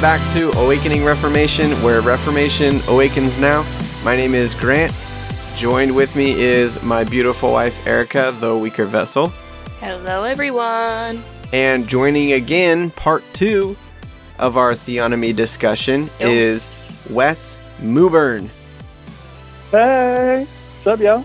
Welcome back to Awakening Reformation, where Reformation awakens now. My name is Grant. Joined with me is my beautiful wife, Erica, the weaker vessel. Hello, everyone. And joining again, part two of our theonomy discussion Yo. is Wes Mooburn. Hey, what's up, y'all?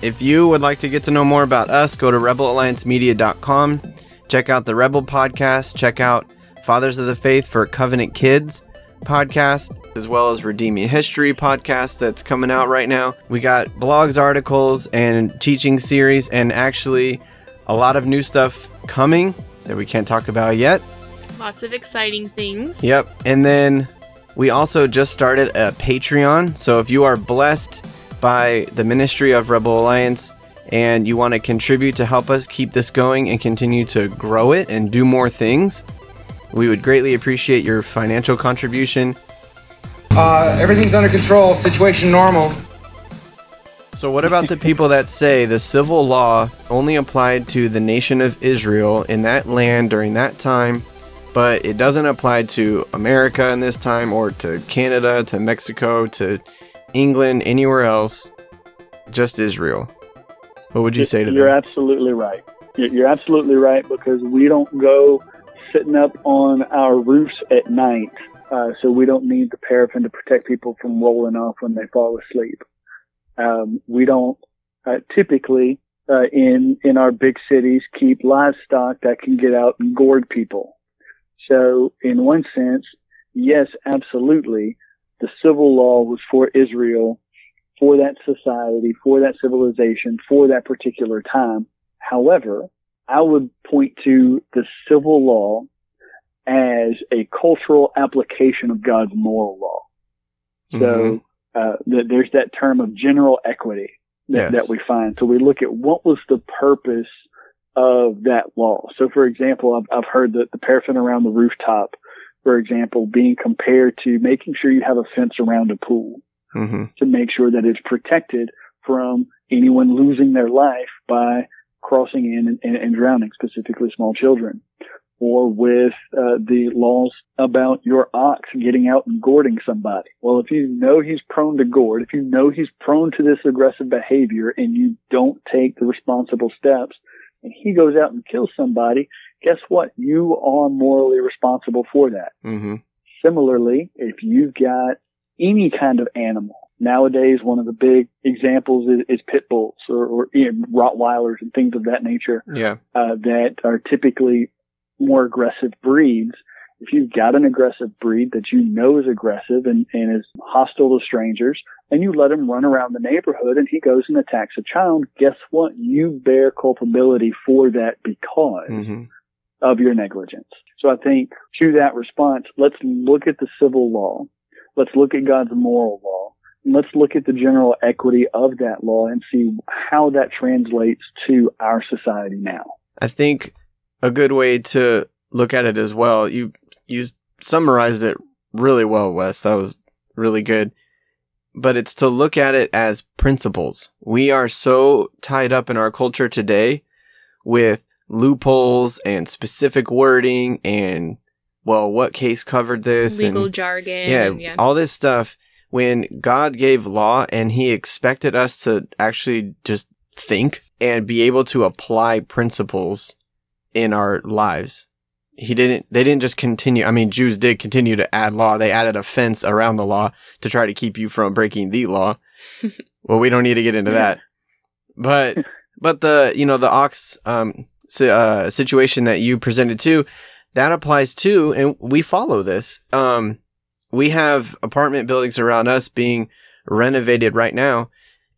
If you would like to get to know more about us, go to rebelalliancemedia.com. Check out the Rebel podcast. Check out Fathers of the Faith for Covenant Kids podcast, as well as Redeeming History podcast that's coming out right now. We got blogs, articles, and teaching series, and actually a lot of new stuff coming that we can't talk about yet. Lots of exciting things. Yep. And then we also just started a Patreon. So if you are blessed by the ministry of Rebel Alliance and you want to contribute to help us keep this going and continue to grow it and do more things, we would greatly appreciate your financial contribution. Uh, everything's under control. Situation normal. So, what about the people that say the civil law only applied to the nation of Israel in that land during that time, but it doesn't apply to America in this time, or to Canada, to Mexico, to England, anywhere else, just Israel? What would you say to that? You're them? absolutely right. You're you're absolutely right because we don't go sitting up on our roofs at night, uh, so we don't need the parapet to protect people from rolling off when they fall asleep. Um, we don't uh, typically uh, in in our big cities keep livestock that can get out and gourd people. So, in one sense, yes, absolutely, the civil law was for Israel for that society, for that civilization, for that particular time. However, I would point to the civil law as a cultural application of God's moral law. So uh, th- there's that term of general equity Yes. that, that we find. So we look at what was the purpose of that law. So for example, I've, I've heard that the parapet around the rooftop, for example, being compared to making sure you have a fence around a pool Mhm. to make sure that it's protected from anyone losing their life by crossing in and, and, drowning, specifically small children. Or with uh, the laws about your ox getting out and gourding somebody. Well, if you know he's prone to gourd, if you know he's prone to this aggressive behavior and you don't take the responsible steps and he goes out and kills somebody, guess what? You are morally responsible for that. Mhm. Similarly, if you've got any kind of animal, nowadays one of the big examples is, is pit bulls or, or you know, Rottweilers and things of that nature Yeah. uh, that are typically more aggressive breeds. If you've got an aggressive breed that you know is aggressive and, and is hostile to strangers, and you let him run around the neighborhood and he goes and attacks a child, guess what? You bear culpability for that because Mhm. of your negligence. So I think to that response, let's look at the civil law. Let's look at God's moral law. And let's look at the general equity of that law and see how that translates to our society now. I think a good way to look at it as well. You you summarized it really well, Wes. That was really good. But it's to look at it as principles. We are so tied up in our culture today with loopholes and specific wording and well, what case covered this Legal and jargon. yeah, and yeah. all this stuff. When God gave law and He expected us to actually just think and be able to apply principles in our lives. He didn't, they didn't just continue. I mean, Jews did continue to add law. They added a fence around the law to try to keep you from breaking the law. well, we don't need to get into that. But, but the, you know, the ox, um, uh, situation that you presented to, that applies too. And we follow this. Um, we have apartment buildings around us being renovated right now.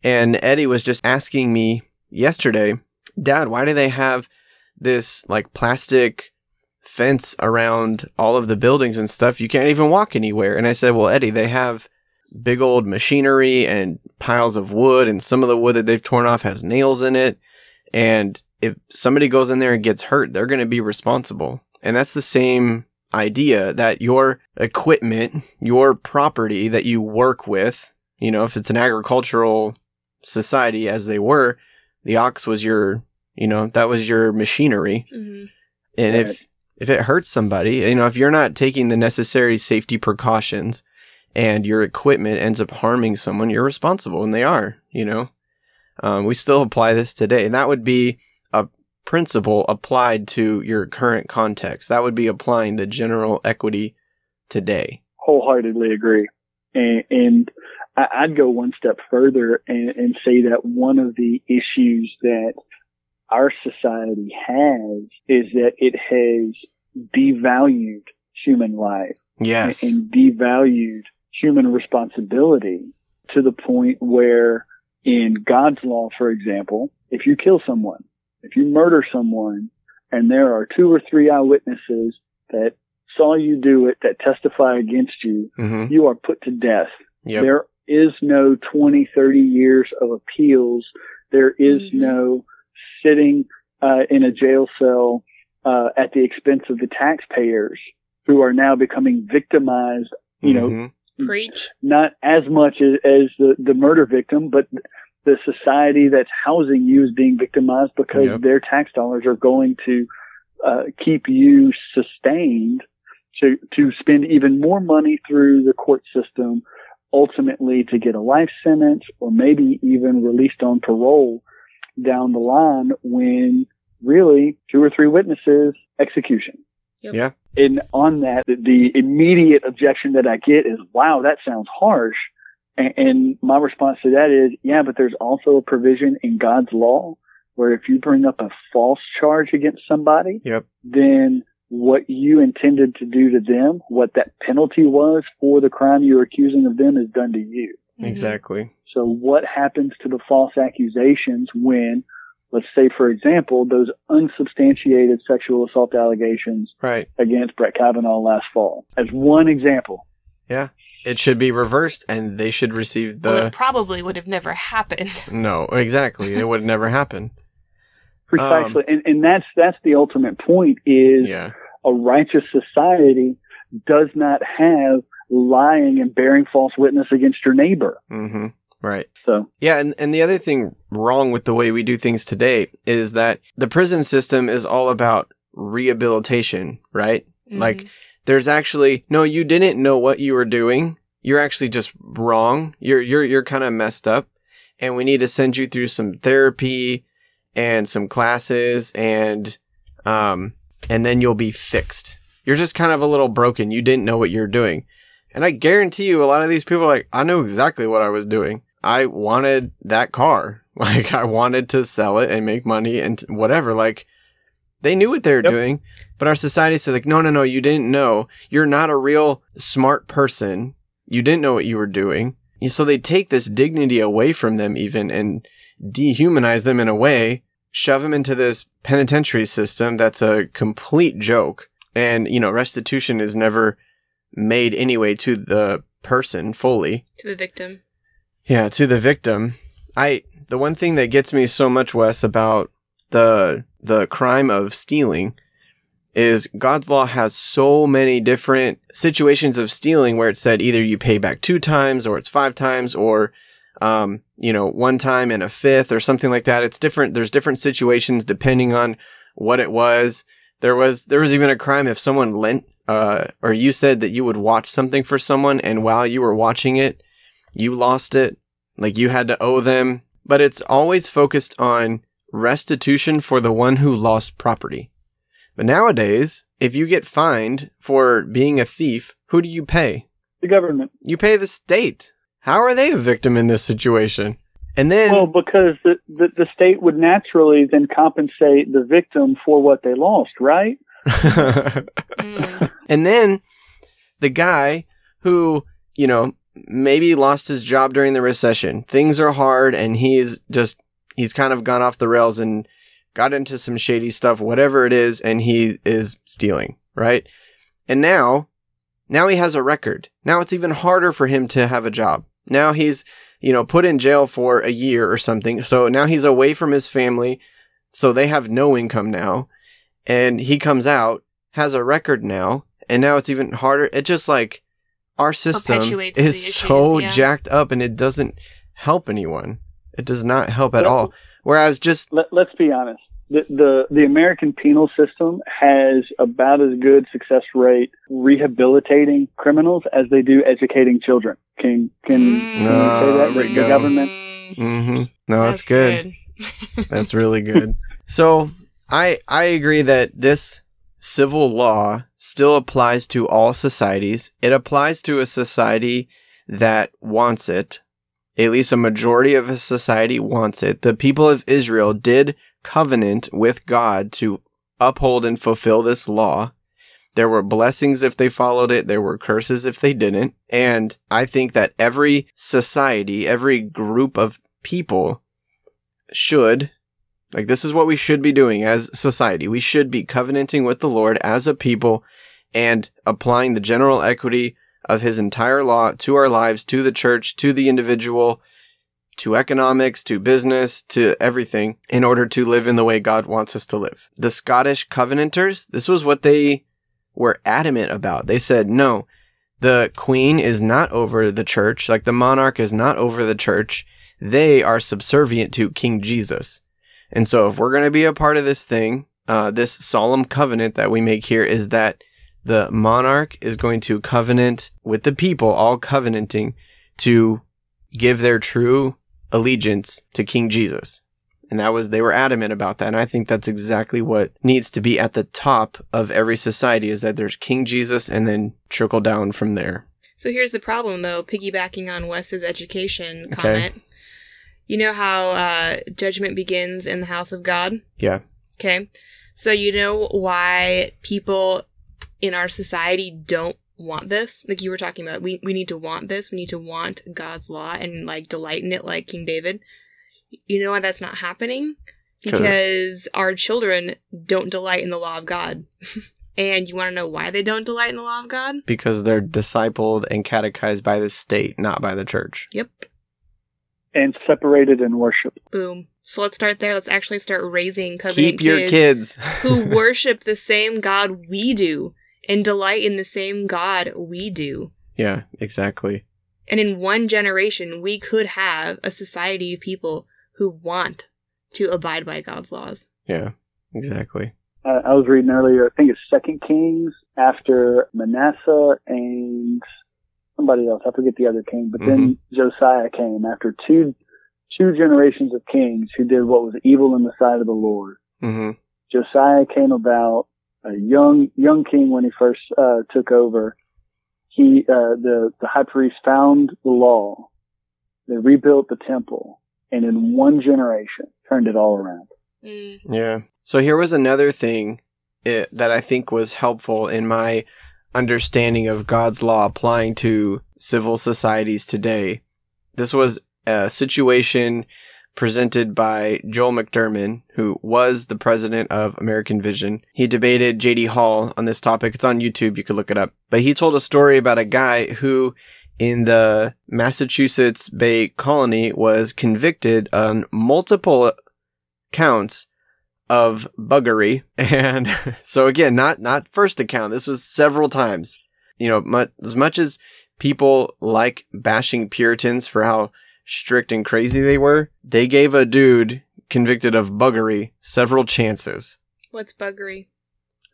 And Eddie was just asking me yesterday, Dad, why do they have this like plastic fence around all of the buildings and stuff? You can't even walk anywhere. And I said, Well, Eddie, they have big old machinery and piles of wood, and some of the wood that they've torn off has nails in it. And if somebody goes in there and gets hurt, they're going to be responsible. And that's the same idea that your equipment, your property that you work with, you know, if it's an agricultural society as they were, the ox was your, you know, that was your machinery. Mhm. And Right. if if it hurts somebody, you know, if you're not taking the necessary safety precautions and your equipment ends up harming someone, you're responsible, and they are. You know, um, we still apply this today, and that would be a principle applied to your current context. That would be applying the general equity today. wholeheartedly agree. And, and I'd go one step further and, and say that one of the issues that our society has is that it has devalued human life Yes. and devalued human responsibility to the point where in God's law, for example, if you kill someone, if you murder someone and there are two or three eyewitnesses that saw you do it that testify against you, hmm you are put to death. Yep. There is no 20, 30 years of appeals. There is Mhm. no sitting uh, in a jail cell uh, at the expense of the taxpayers who are now becoming victimized, you know, Mhm. Preach. not as much as, as the, the murder victim, but the society that's housing you is being victimized because Yep. their tax dollars are going to uh, keep you sustained to to spend even more money through the court system, ultimately to get a life sentence or maybe even released on parole down the line when really two or three witnesses execution. Yep. Yeah. And on that, the- the immediate objection that I get is, wow, that sounds harsh. And, and my response to that is, yeah, but there's also a provision in God's law where if you bring up a false charge against somebody, Yep. then what you intended to do to them, what that penalty was for the crime you're accusing of them is done to you. Mhm. Exactly. So what happens to the false accusations when, let's say, for example, those unsubstantiated sexual assault allegations Right. against Brett Kavanaugh last fall? As one example. Yeah. It should be reversed, and they should receive the. well, it probably would have never happened. no, exactly. It would never happen. Precisely. and, and that's, that's the ultimate point is Yeah. a righteous society does not have lying and bearing false witness against your neighbor. hmm Right. So Yeah, and, and the other thing wrong with the way we do things today is that the prison system is all about rehabilitation, right? Like, Mhm. There's actually no, you didn't know what you were doing. You're actually just wrong. You're you're you're kind of messed up, and we need to send you through some therapy and some classes, and um, and then you'll be fixed. You're just kind of a little broken. You didn't know what you're doing, and I guarantee you, a lot of these people are like I know exactly what I was doing. I wanted that car. Like I wanted to sell it and make money and whatever. Like they knew what they were Yep. doing, but our society said like, no, no, no, you didn't know. You're not a real smart person. You didn't know what you were doing. And So they take this dignity away from them even and dehumanize them in a way, shove them into this penitentiary system that's a complete joke. And, you know, restitution is never made anyway to the person fully. To the victim. Yeah, to the victim. I the one thing that gets me so much Wes about the the crime of stealing is God's law has so many different situations of stealing where it said either you pay back two times or it's five times or um, you know, one time and a fifth or something like that. It's different. There's different situations depending on what it was. There was there was even a crime if someone lent uh, or you said that you would watch something for someone and while you were watching it, you lost it. Like you had to owe them. But it's always focused on restitution for the one who lost property. But nowadays, if you get fined for being a thief, who do you pay? the government. You pay the state. How are they a victim in this situation? And then, Well, because the, the, the state would naturally then compensate the victim for what they lost, right? Mm. and then the guy who, you know, maybe lost his job during the recession. Things are hard and he's just, he's kind of gone off the rails and got into some shady stuff, whatever it is, and he is stealing, right? And now, now he has a record. Now it's even harder for him to have a job. Now he's, you know, put in jail for a year or something. So now he's away from his family. So they have no income now. And he comes out, has a record now, and now it's even harder. It just like our system is issues, so yeah. jacked up and it doesn't help anyone. It does not help at all. Whereas just Let, let's be honest. The, the the American penal system has about as good success rate rehabilitating criminals as they do educating children. Can can, can you say that? there The, the go. government Mm, hmm no, that's, that's good. That's really good. so I I agree that this civil law still applies to all societies. It applies to a society that wants it. At least a majority of a society wants it. The people of Israel did covenant with God to uphold and fulfill this law. There were blessings if they followed it. There were curses if they didn't. And I think that every society, every group of people should, like, this is what we should be doing as society. We should be covenanting with the Lord as a people and applying the general equity of his entire law to our lives, to the church, to the individual, to economics, to business, to everything in order to live in the way God wants us to live. The Scottish Covenanters, this was what they were adamant about. They said, no, the queen is not over the church, like the monarch is not over the church. They are subservient to King Jesus. And so if we're going to be a part of this thing, uh, this solemn covenant that we make here is that the monarch is going to covenant with the people, all covenanting to give their true allegiance to King Jesus. And that was, they were adamant about that. And I think that's exactly what needs to be at the top of every society is that there's King Jesus and then trickle down from there. So here's the problem, though, piggybacking on Wes's education comment. Okay. You know how uh, judgment begins in the house of God? Yeah. Okay. So you know why people in our society don't want this? Like you were talking about, we, we need to want this. We need to want God's law and like delight in it like King David. You know why that's not happening? Because our children don't delight in the law of God. and you want to know why they don't delight in the law of God? Because they're discipled and catechized by the state, not by the church. Yep. and separated in worship. Boom. So let's start there. Let's actually start raising covenant Keep your kids. who worship the same God we do and delight in the same God we do. yeah, exactly. And in one generation, we could have a society of people who want to abide by God's laws. Yeah, exactly. Uh, I was reading earlier. I think it's Second Kings after Manasseh and somebody else. I forget the other king. But then Josiah came after two two generations of kings who did what was evil in the sight of the Lord. hmm Josiah came about a young young king when he first uh, took over. He uh, the the high priest found the law. They rebuilt the temple, and in one generation turned it all around. Mm. Yeah. So here was another thing it, that I think was helpful in my understanding of God's law applying to civil societies today. This was a situation presented by Joel McDurmon, who was the president of American Vision. He debated JD Hall on this topic. It's on YouTube. You could look it up. But he told a story about a guy who in the Massachusetts Bay Colony was convicted on multiple counts of buggery. And so again, not, not first account. This was several times. You know, mu- as much as people like bashing Puritans for how strict and crazy they were, they gave a dude convicted of buggery several chances. What's buggery?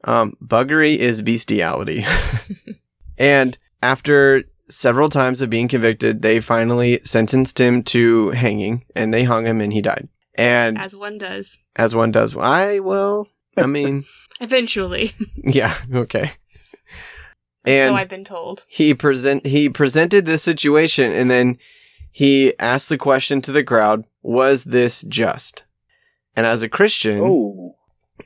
Um, buggery is bestiality. and after several times of being convicted, they finally sentenced him to hanging and they hung him and he died. And As one does. as one does, I, well, I mean, Eventually. yeah, okay. And so I've been told. he present he presented this situation and then he asked the question to the crowd, was this just? And as a Christian, Oh,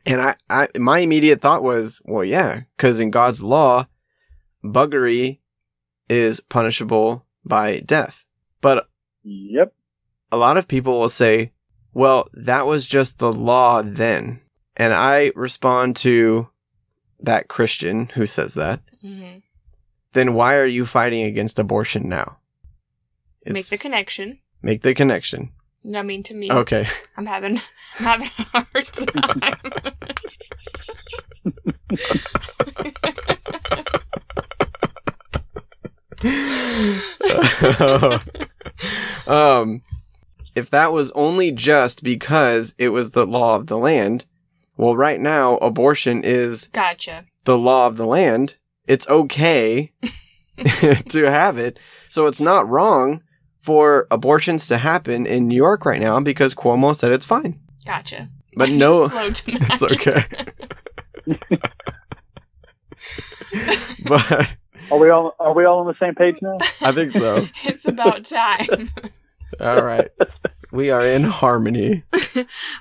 And I, I, my immediate thought was, well, yeah, because in God's law, buggery is punishable by death. But yep. a lot of people will say, well, that was just the law then. And I respond to that Christian who says that, hmm then why are you fighting against abortion now? Make the connection. make the connection. I mean, to me, Okay. I'm having, I'm having a hard time. um, if that was only just because it was the law of the land, well, right now abortion is Gotcha. the law of the land. It's okay to have it, so it's not wrong for abortions to happen in New York right now because Cuomo said it's fine. Gotcha. But no, it's okay. but Are we all are we all on the same page now? I think so. it's about time. All right, we are in harmony.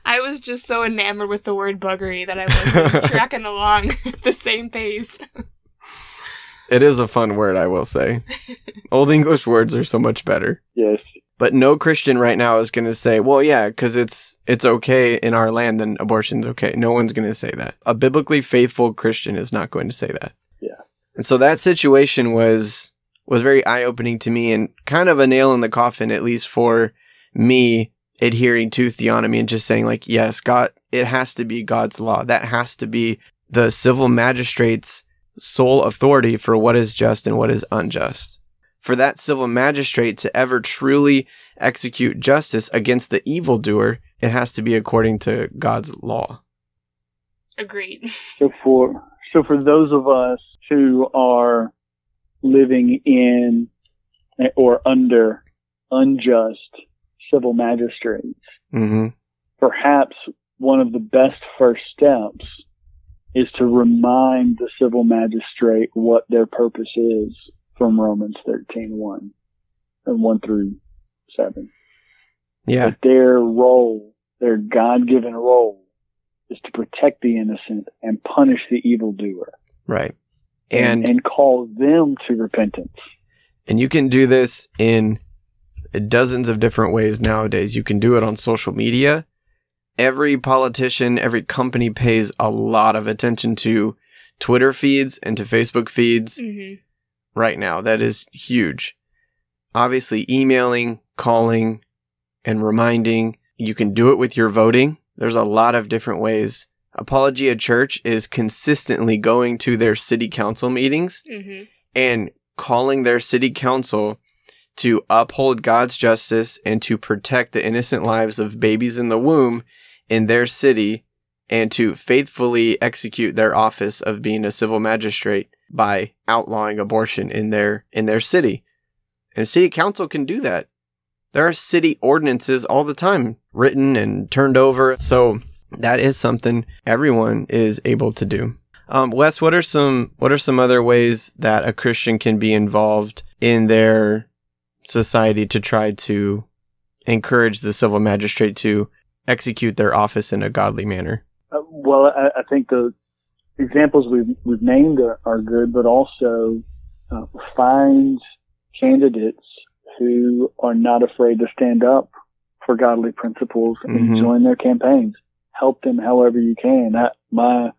I was just so enamored with the word buggery that I wasn't tracking along at the same pace. It is a fun word, I will say. Old English words are so much better. Yes. But no Christian right now is going to say, "Well, yeah, because it's it's okay in our land, then abortion's okay." No one's going to say that. A biblically faithful Christian is not going to say that. Yeah. And so that situation was was very eye opening to me, and kind of a nail in the coffin, at least for me adhering to theonomy and just saying, like, yes, God, it has to be God's law. That has to be the civil magistrate's sole authority for what is just and what is unjust for that civil magistrate to ever truly execute justice against the evildoer, it has to be according to God's law. Agreed. So for so for those of us who are living in or under unjust civil magistrates, Mm-hmm. perhaps one of the best first steps is to remind the civil magistrate what their purpose is from Romans 13, 1 and 1 through 7. Yeah. That their role, their God-given role is to protect the innocent and punish the evildoer Right. and, And and call them to repentance. and you can do this in dozens of different ways nowadays. You can do it on social media. Every politician, every company pays a lot of attention to Twitter feeds and to Facebook feeds. hmm right now. That is huge. Obviously, emailing, calling, and reminding. You can do it with your voting. There's a lot of different ways. Apologia Church is consistently going to their city council meetings hmm and calling their city council to uphold God's justice and to protect the innocent lives of babies in the womb in their city and to faithfully execute their office of being a civil magistrate by outlawing abortion in their in their city. And city council can do that. There are city ordinances all the time written and turned over. So that is something everyone is able to do. Um, Wes, what are some what are some other ways that a Christian can be involved in their society to try to encourage the civil magistrate to execute their office in a godly manner? Uh, well, I, I think the examples we've, we've named are, are good, but also uh, find candidates who are not afraid to stand up for godly principles and join their campaigns. Help them however you can. I, my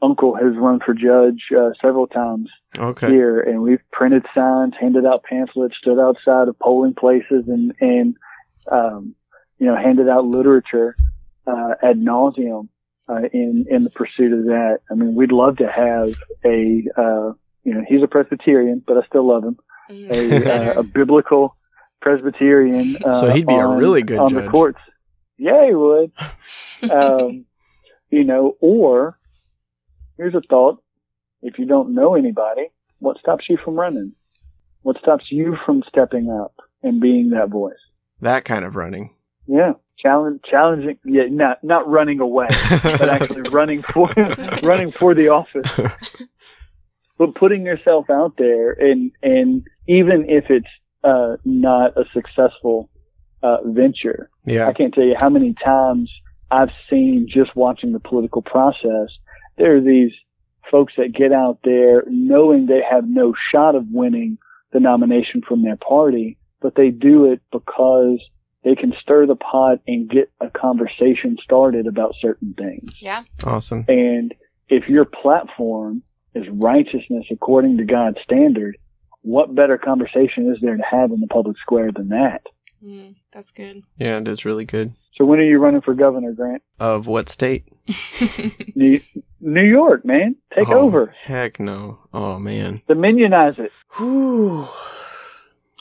uncle has run for judge uh, several times Okay. here, and we've printed signs, handed out pamphlets, stood outside of polling places, and and um, you know handed out literature uh, ad nauseum uh, in in the pursuit of that. I mean, we'd love to have a uh, you know he's a Presbyterian, but I still love him. A, uh, a biblical Presbyterian. Uh, So he'd be a really good on judge. the courts. Yeah, he would. um, you know, or here's a thought: if you don't know anybody, what stops you from running? What stops you from stepping up and being that voice? That kind of running. Yeah, challenge, challenging. Yeah, not not running away, but actually running for running for the office. But putting yourself out there, and and even if it's uh, not a successful uh, venture, yeah. I can't tell you how many times I've seen just watching the political process. There are these folks that get out there knowing they have no shot of winning the nomination from their party, but they do it because they can stir the pot and get a conversation started about certain things. Yeah. Awesome. And if your platform is righteousness according to God's standard, what better conversation is there to have in the public square than that? Mm, that's good. Yeah, it is really good. So when are you running for governor, Grant? Of what state? New, New York, man. Take Oh, over. Heck no. Oh man. Dominionize it. Whew.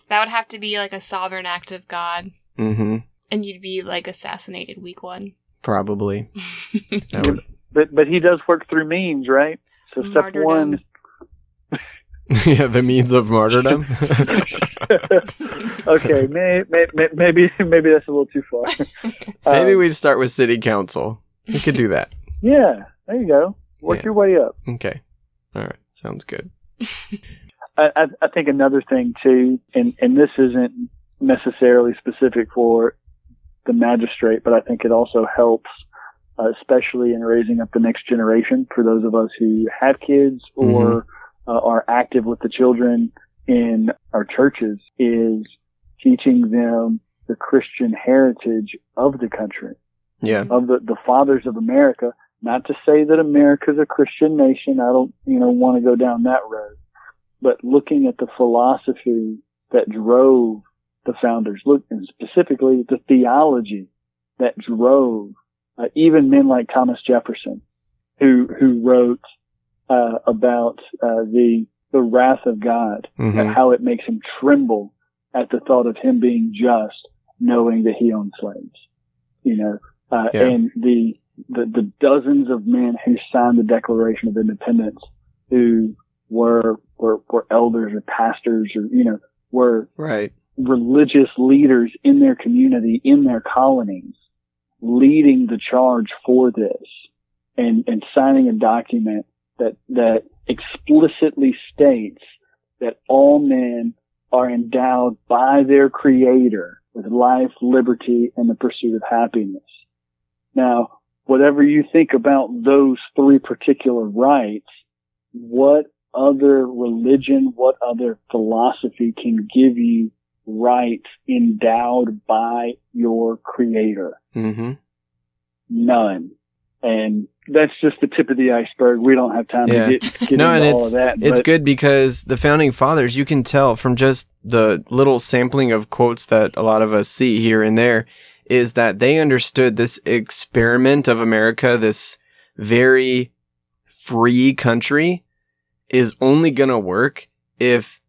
That would have to be like a sovereign act of God, Mm-hmm. and you'd be like assassinated week one. Probably. Would- But but he does work through means, right? So step Martyrdom. one. yeah, the means of martyrdom. okay, may, may, may, maybe maybe that's a little too far. Maybe Um, we'd start with city council. We could do that. Yeah, there you go. Work Yeah. your way up. Okay. All right. Sounds good. I, I, I think another thing too, and, and this isn't necessarily specific for the magistrate, but I think it also helps, uh, especially in raising up the next generation for those of us who have kids or uh, are active with the children in our churches is teaching them the Christian heritage of the country Yeah. of the, the fathers of America. Not to say that America's a Christian nation. I don't, you know, want to go down that road. But looking at the philosophy that drove the founders, look, and specifically the theology that drove uh, even men like Thomas Jefferson, who who wrote uh, about uh, the the wrath of God, hmm and how it makes him tremble at the thought of him being just, knowing that he owned slaves. You know, uh, Yeah. and the, the the dozens of men who signed the Declaration of Independence, who were were were elders or pastors or you know were Right. Religious leaders in their community, in their colonies, leading the charge for this and, and signing a document that, that explicitly states that all men are endowed by their creator with life, liberty, and the pursuit of happiness. Now, whatever you think about those three particular rights, what other religion, what other philosophy can give you rights endowed by your creator? hmm None. And that's just the tip of the iceberg. We don't have time Yeah. to get, get No, and into all it's of that. it's good because the founding fathers, you can tell from just the little sampling of quotes that a lot of us see here and there, is that they understood this experiment of America, this very free country, is only gonna work if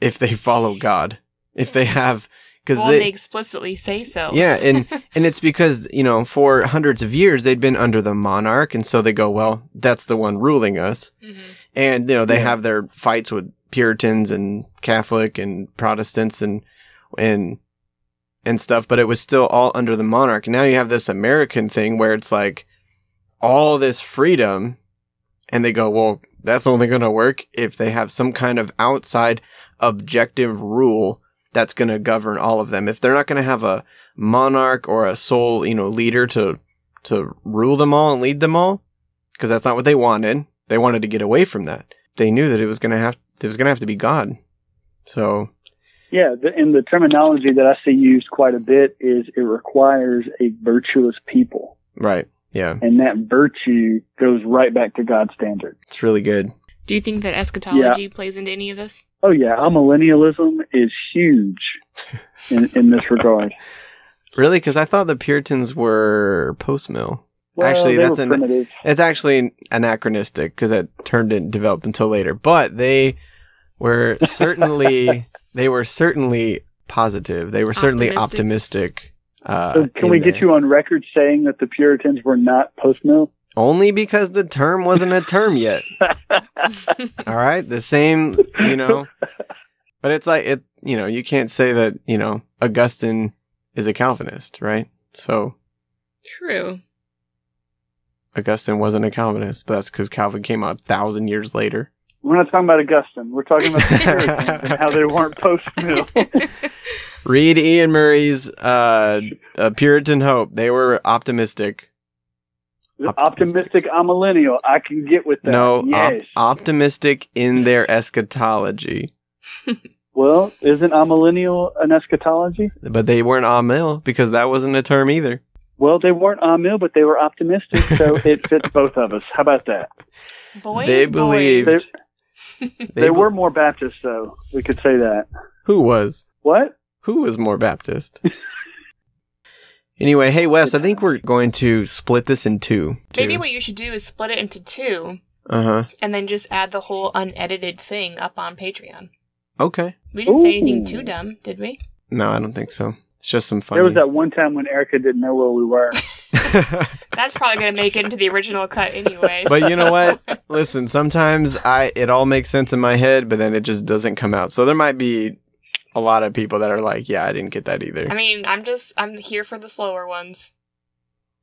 if they follow God, if they have because well, they, they explicitly say so. yeah, and and it's because you know for hundreds of years they'd been under the monarch, and so they go, well, that's the one ruling us, Mhm. and you know they Yeah. have their fights with Puritans and Catholic and Protestants and and and stuff, but it was still all under the monarch. Now you have this American thing where it's like all this freedom, and they go, well, that's only going to work if they have some kind of outside objective rule that's going to govern all of them. If they're not going to have a monarch or a sole, you know, leader to to rule them all and lead them all, because that's not what they wanted. They wanted to get away from that. They knew that it was going to have it was going to have to be God. So yeah, the, and the terminology that I see used quite a bit is it requires a virtuous people. right, yeah, And that virtue goes right back to God's standard. it's really good. Do you think that eschatology plays into any of this? Oh yeah, amillennialism is huge in, in this regard. Really, because I thought the Puritans were post mill. Well, Actually, they that's were an- primitive. It's actually anachronistic because it turned and developed until later. But they were certainly they were certainly positive. They were certainly optimistic. uh, So can in we get there. you on record saying that the Puritans were not post mill? Only because the term wasn't a term yet? All right, the same, you know. But it's like it, you know, you can't say that you know Augustine is a Calvinist, right? So True. Augustine wasn't a Calvinist, but that's because Calvin came out a thousand years later. We're not talking about Augustine. We're talking about the Puritans and how they weren't post mill. Read Iain Murray's uh, uh, Puritan Hope. They were optimistic. Optimistic amillennial. I can get with that. no, op- yes. optimistic in their eschatology. well, isn't amillennial an eschatology? But they weren't amil because that wasn't a term either. Well, they weren't amil, but they were optimistic, so it fits both of us. How about that? Boys, they boys. believed. They, they they be- were more Baptist, though. We could say that. Who was? What? Who was more Baptist? anyway, hey Wes, I think we're going to split this in two. Maybe what you should do is split it into two Uh huh. and then just add the whole unedited thing up on Patreon. Okay. We didn't say anything too dumb, did we? No, I don't think so. It's just some funny. There was that one time when Erica didn't know where we were. That's probably gonna make it into the original cut anyway. but you know what? Listen, sometimes I it all makes sense in my head, but then it just doesn't come out. So there might be a lot of people that are like, "Yeah, I didn't get that either." I mean, I'm just I'm here for the slower ones.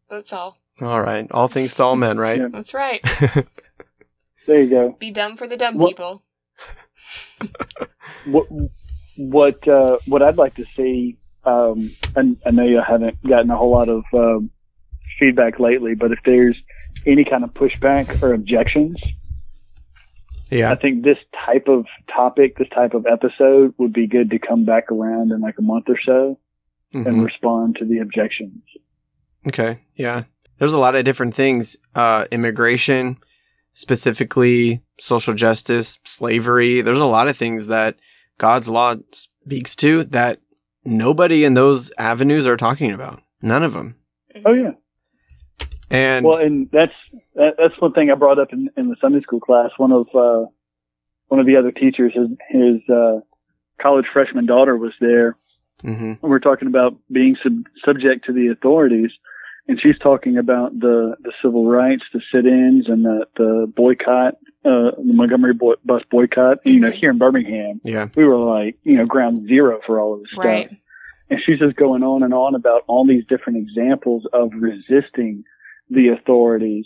That's all. all right, all things to all men, right? Yeah. That's right. There you go. Be dumb for the dumb What- people. What what uh, what I'd like to see, um, and I know you haven't gotten a whole lot of um, feedback lately, but if there's any kind of pushback or objections, yeah, I think this type of topic, this type of episode, would be good to come back around in like a month or so Mhm. and respond to the objections. Okay. Yeah. There's a lot of different things. Uh, immigration, specifically social justice, slavery. There's a lot of things that God's law speaks to that nobody in those avenues are talking about. None of them. Oh yeah. And Well, and that's that, that's one thing I brought up in, in the Sunday school class. One of uh, one of the other teachers, his, his uh, college freshman daughter was there. Mhm. And we're talking about being sub- subject to the authorities, and she's talking about the the civil rights, the sit-ins, and the the boycott, uh, the Montgomery boy- bus boycott. And, you know, here in Birmingham, yeah. we were like, you know, ground zero for all of this stuff. And she's just going on and on about all these different examples of resisting the authorities.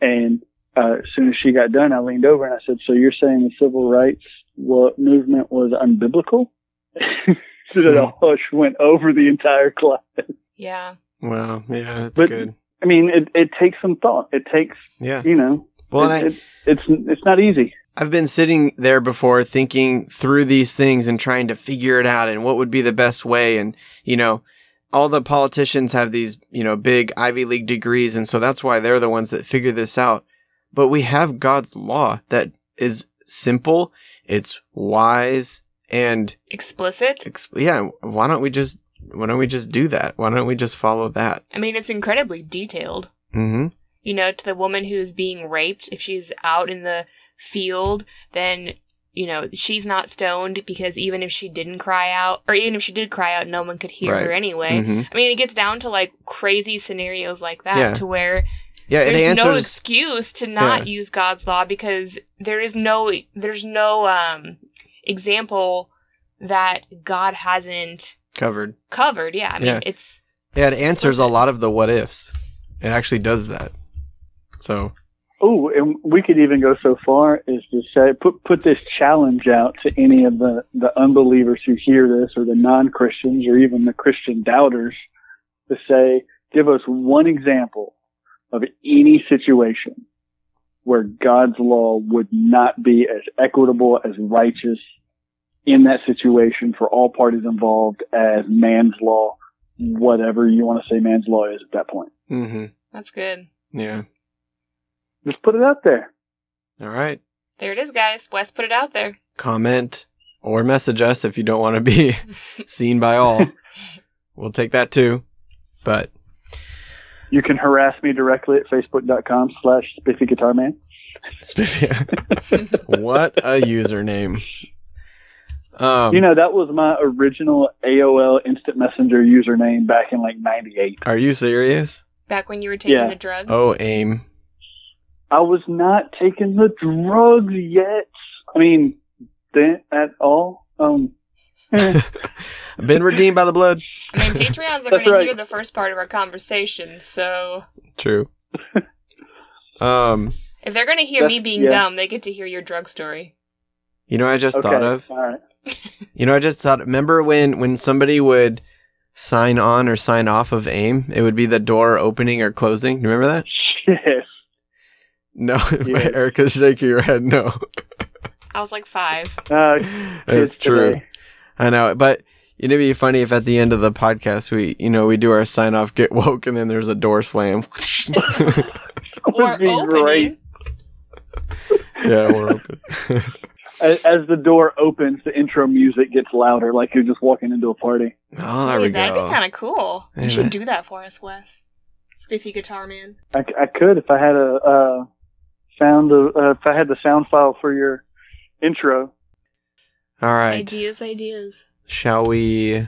And uh, as soon as she got done, I leaned over and I said, "So you're saying the civil rights movement was unbiblical?" so that a hush went over the entire class. Yeah. Well, yeah, it's But- good. I mean, it, it takes some thought. It takes, Yeah. you know, Well, it, I, it, it's it's not easy. I've been sitting there before thinking through these things and trying to figure it out and what would be the best way. And, you know, all the politicians have these, you know, big Ivy League degrees. And so that's why they're the ones that figure this out. But we have God's law that is simple. It's wise and Explicit. ex- yeah. Why don't we just, why don't we just do that? Why don't we just follow that? I mean, it's incredibly detailed. Mm-hmm. You know, to the woman who's being raped, if she's out in the field, then you know she's not stoned because even if she didn't cry out, or even if she did cry out, no one could hear Right. her anyway. hmm I mean, it gets down to like crazy scenarios like that, Yeah. to where Yeah. There's no excuse to not Yeah. use God's law because there is no there's no um example that God hasn't covered. covered. Yeah, I mean Yeah. it's Yeah. It answers a lot of the what ifs. It actually does that. So, Oh, and we could even go so far as to say put put this challenge out to any of the the unbelievers who hear this, or the non Christians, or even the Christian doubters, to say, give us one example of any situation where God's law would not be as equitable as righteous in that situation for all parties involved as man's law, whatever you want to say man's law is at that point. hmm that's good. yeah. Just put it out there. All right. There it is, guys. Wes put it out there. Comment or message us if you don't want to be seen by all. We'll take that too. But You can harass me directly at facebook.com slash spiffy guitar man. Spiffy, what a username. Um, you know, that was my original AOL instant messenger username back in like 98. are you serious? Back when you were taking Yeah. the drugs. Oh, aim. I was not taking the drugs yet. I mean, then at all. Um, Been redeemed by the blood. I mean, Patreons are That's going to hear the first part of our conversation, so True. Um, if they're going to hear me being yeah. dumb, they get to hear your drug story. you know, what I just okay. thought of. All right. You know, I just thought. Remember when when somebody would sign on or sign off of AIM? It would be the door opening or closing. Do you remember that? Yes. No, Yes. Erica's shaking your head. No, I was like five. Uh, it's true. today. I know, but it'd be funny if at the end of the podcast we, you know, we do our sign off, get woke, and then there's a door slam. That Or would be opening. great. yeah, we're open. As, as the door opens, the intro music gets louder, like you're just walking into a party. oh, there Hey, we that'd go. be kind of cool. Hey, you should do that for us, Wes. Spiffy Guitar Man. I could if I had a uh, sound of, uh, if I had the sound file for your intro. All right. Ideas, ideas. Shall we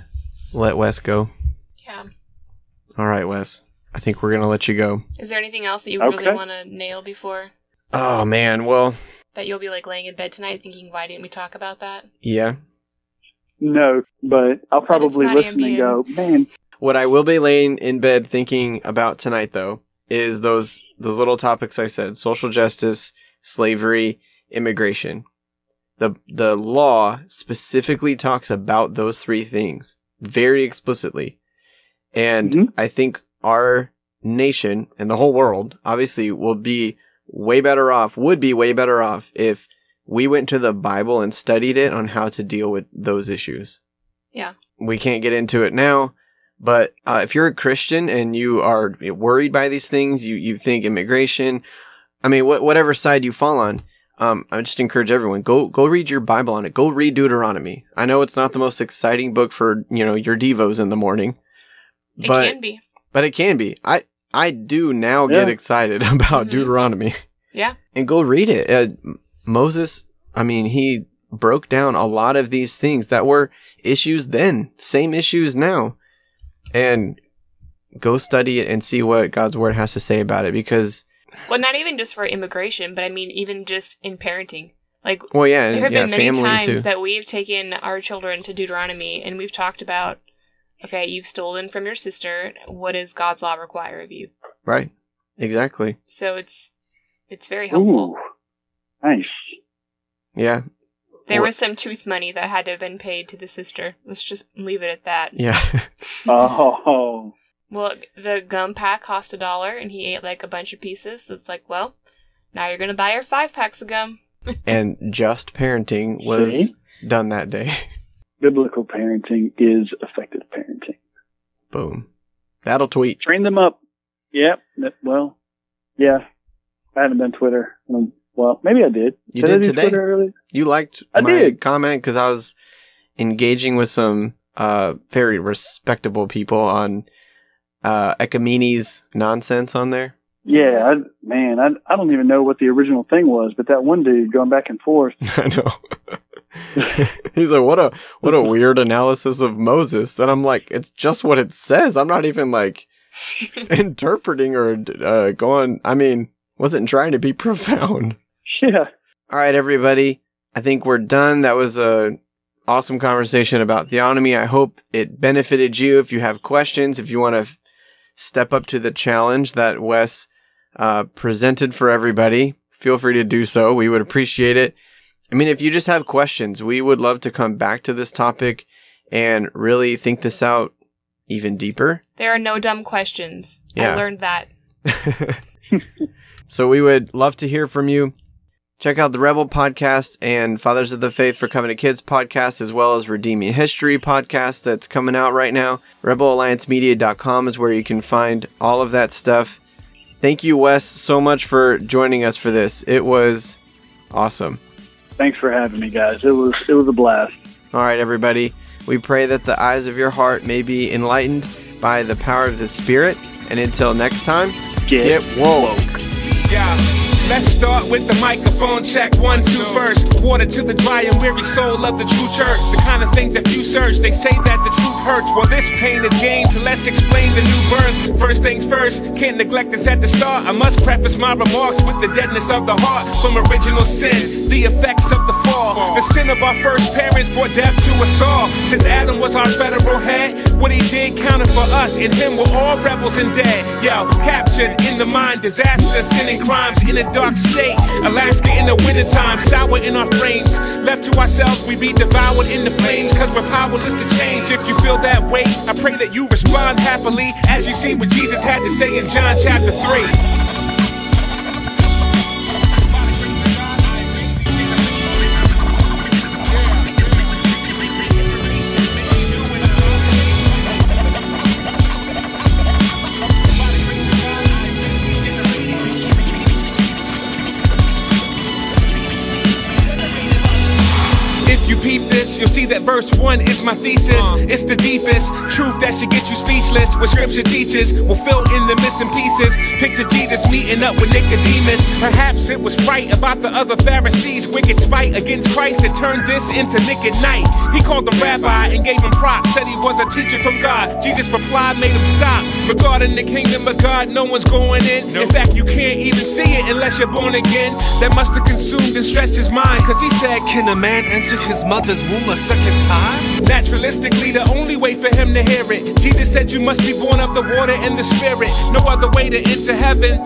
let Wes go? Yeah. All right, Wes. I think we're going to let you go. Is there anything else that you Okay. really want to nail before Oh, man. Well, that you'll be like laying in bed tonight thinking, why didn't we talk about that? yeah. No, but I'll probably not listen and go, man, What I will be laying in bed thinking about tonight, though, is those those little topics I said: social justice, slavery, immigration. the The law specifically talks about those three things very explicitly, and Mhm. I think our nation and the whole world obviously will be way better off. Would be way better off if we went to the Bible and studied it on how to deal with those issues. Yeah. We can't get into it now, but uh, if you're a Christian and you are worried by these things, you, you think immigration, I mean, wh- whatever side you fall on, um, I just encourage everyone go go read your Bible on it. Go read Deuteronomy. I know it's not the most exciting book for you know your devos in the morning, It but can be. but it can be. I I do now get excited about Mhm. Deuteronomy Yeah. and go read it. Uh, Moses, I mean, he broke down a lot of these things that were issues then, same issues now, and go study it and see what God's word has to say about it. Because, Well, not even just for immigration, but I mean, even just in parenting. Like, well, yeah, there have yeah, been many times too. that we've taken our children to Deuteronomy and we've talked about, okay, you've stolen from your sister. What does God's law require of you? right? Exactly. So it's it's very helpful. ooh, nice. Yeah, There was some tooth money that had to have been paid to the sister. Let's just leave it at that. yeah, Oh, Well, the gum pack cost a dollar, and he ate like a bunch of pieces. So it's like, well, now you're gonna buy her five packs of gum. and just parenting was See? done that day. biblical parenting is effective parenting. Boom. That'll tweet. Train them up. Yep. that- Well, yeah. I haven't done Twitter. Um, Well, maybe I did. You I did today. You liked I my did. comment because I was engaging with some uh, very respectable people on uh, Ekemini's nonsense on there. Yeah, I, man, I I don't even know what the original thing was, but that one dude going back and forth. I know. He's like, what a what a weird analysis of Moses. And I'm like, it's just what it says. I'm not even like interpreting or uh, going. I mean, wasn't trying to be profound. Yeah. All right, everybody. I think we're done. That was a awesome conversation about theonomy. I hope it benefited you. If you have questions, if you want to f- step up to the challenge that Wes uh, presented for everybody, feel free to do so. We would appreciate it. I mean, if you just have questions, we would love to come back to this topic and really think this out even deeper. There are no dumb questions. Yeah. I learned that. so we would love to hear from you. Check out the Rebel podcast and Fathers of the Faith for Covenant Kids podcast, as well as Redeeming History podcast that's coming out right now. RebelAllianceMedia.com is where you can find all of that stuff. Thank you, Wes, so much for joining us for this. It was awesome. Thanks for having me, guys. It was it was a blast. All right, everybody. We pray that the eyes of your heart may be enlightened by the power of the Spirit. And until next time, Get, get woke. Yeah. Let's start with the microphone check. One, two, first. Water to the dry and weary soul of the true church. The kind of things that few search. They say that the truth hurts. Well, this pain is gain, so let's explain the new birth. First things first, can't neglect this at the start. I must preface my remarks with the deadness of the heart from original sin, the effects of the fall. The sin of our first parents brought death to us all. Since Adam was our federal head, what he did counted for us. In him we're all rebels and dead. Yo, captured in the mind, disaster, sin and crimes in a dark state. Alaska in the wintertime, sour in our frames. Left to ourselves, we be devoured in the flames, cause we're powerless to change. If you feel that way, I pray that you respond happily as you see what Jesus had to say in John chapter 3. You'll see that verse 1 is my thesis. Uh. It's the deepest truth that should get you speechless. What scripture teaches will fill in the missing pieces. Picture Jesus meeting up with Nicodemus. Perhaps it was fright about the other Pharisees' wicked spite against Christ that turned this into Nick at night. He called them rabbi and gave him props, said he was a teacher from God. Jesus replied, made him stop. Regarding the kingdom of God, no one's going in. In fact, you can't even see it unless you're born again. That must have consumed and stretched his mind, cause he said, Can a man enter his mother's womb a second time? Naturalistically, the only way for him to hear it. Jesus said you must be born of the water and the spirit. No other way to enter heaven.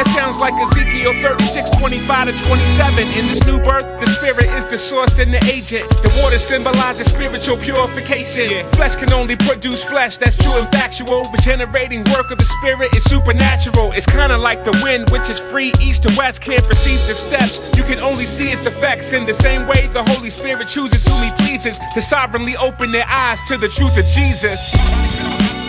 That sounds like Ezekiel 36, 25 to 27. In this new birth, the spirit is the source and the agent. The water symbolizes spiritual purification. Flesh can only produce flesh, that's true and factual. Regenerating work of the spirit is supernatural. It's kinda like the wind, which is free east to west, can't perceive the steps. You can only see its effects in the same way the Holy Spirit chooses whom he pleases to sovereignly open their eyes to the truth of Jesus.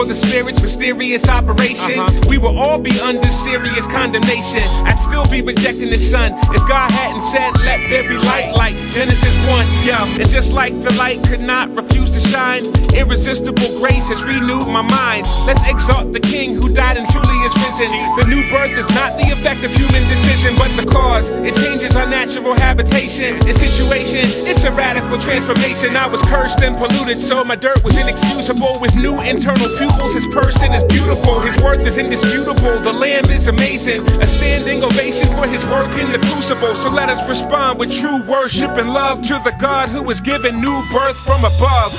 For the spirit's mysterious operation, uh-huh. we will all be under serious condemnation. I'd still be rejecting the sun if God hadn't said, Let there be light, like Genesis 1. Yo, and just like the light could not refuse to shine, irresistible grace has renewed my mind. Let's exalt the King who died and truly is risen. The new birth is not the effect of human decision, but the It changes our natural habitation and situation. It's a radical transformation. I was cursed and polluted, so my dirt was inexcusable. With new internal pupils, his person is beautiful. His worth is indisputable. The Lamb is amazing. A standing ovation for his work in the crucible. So let us respond with true worship and love to the God who was given new birth from above.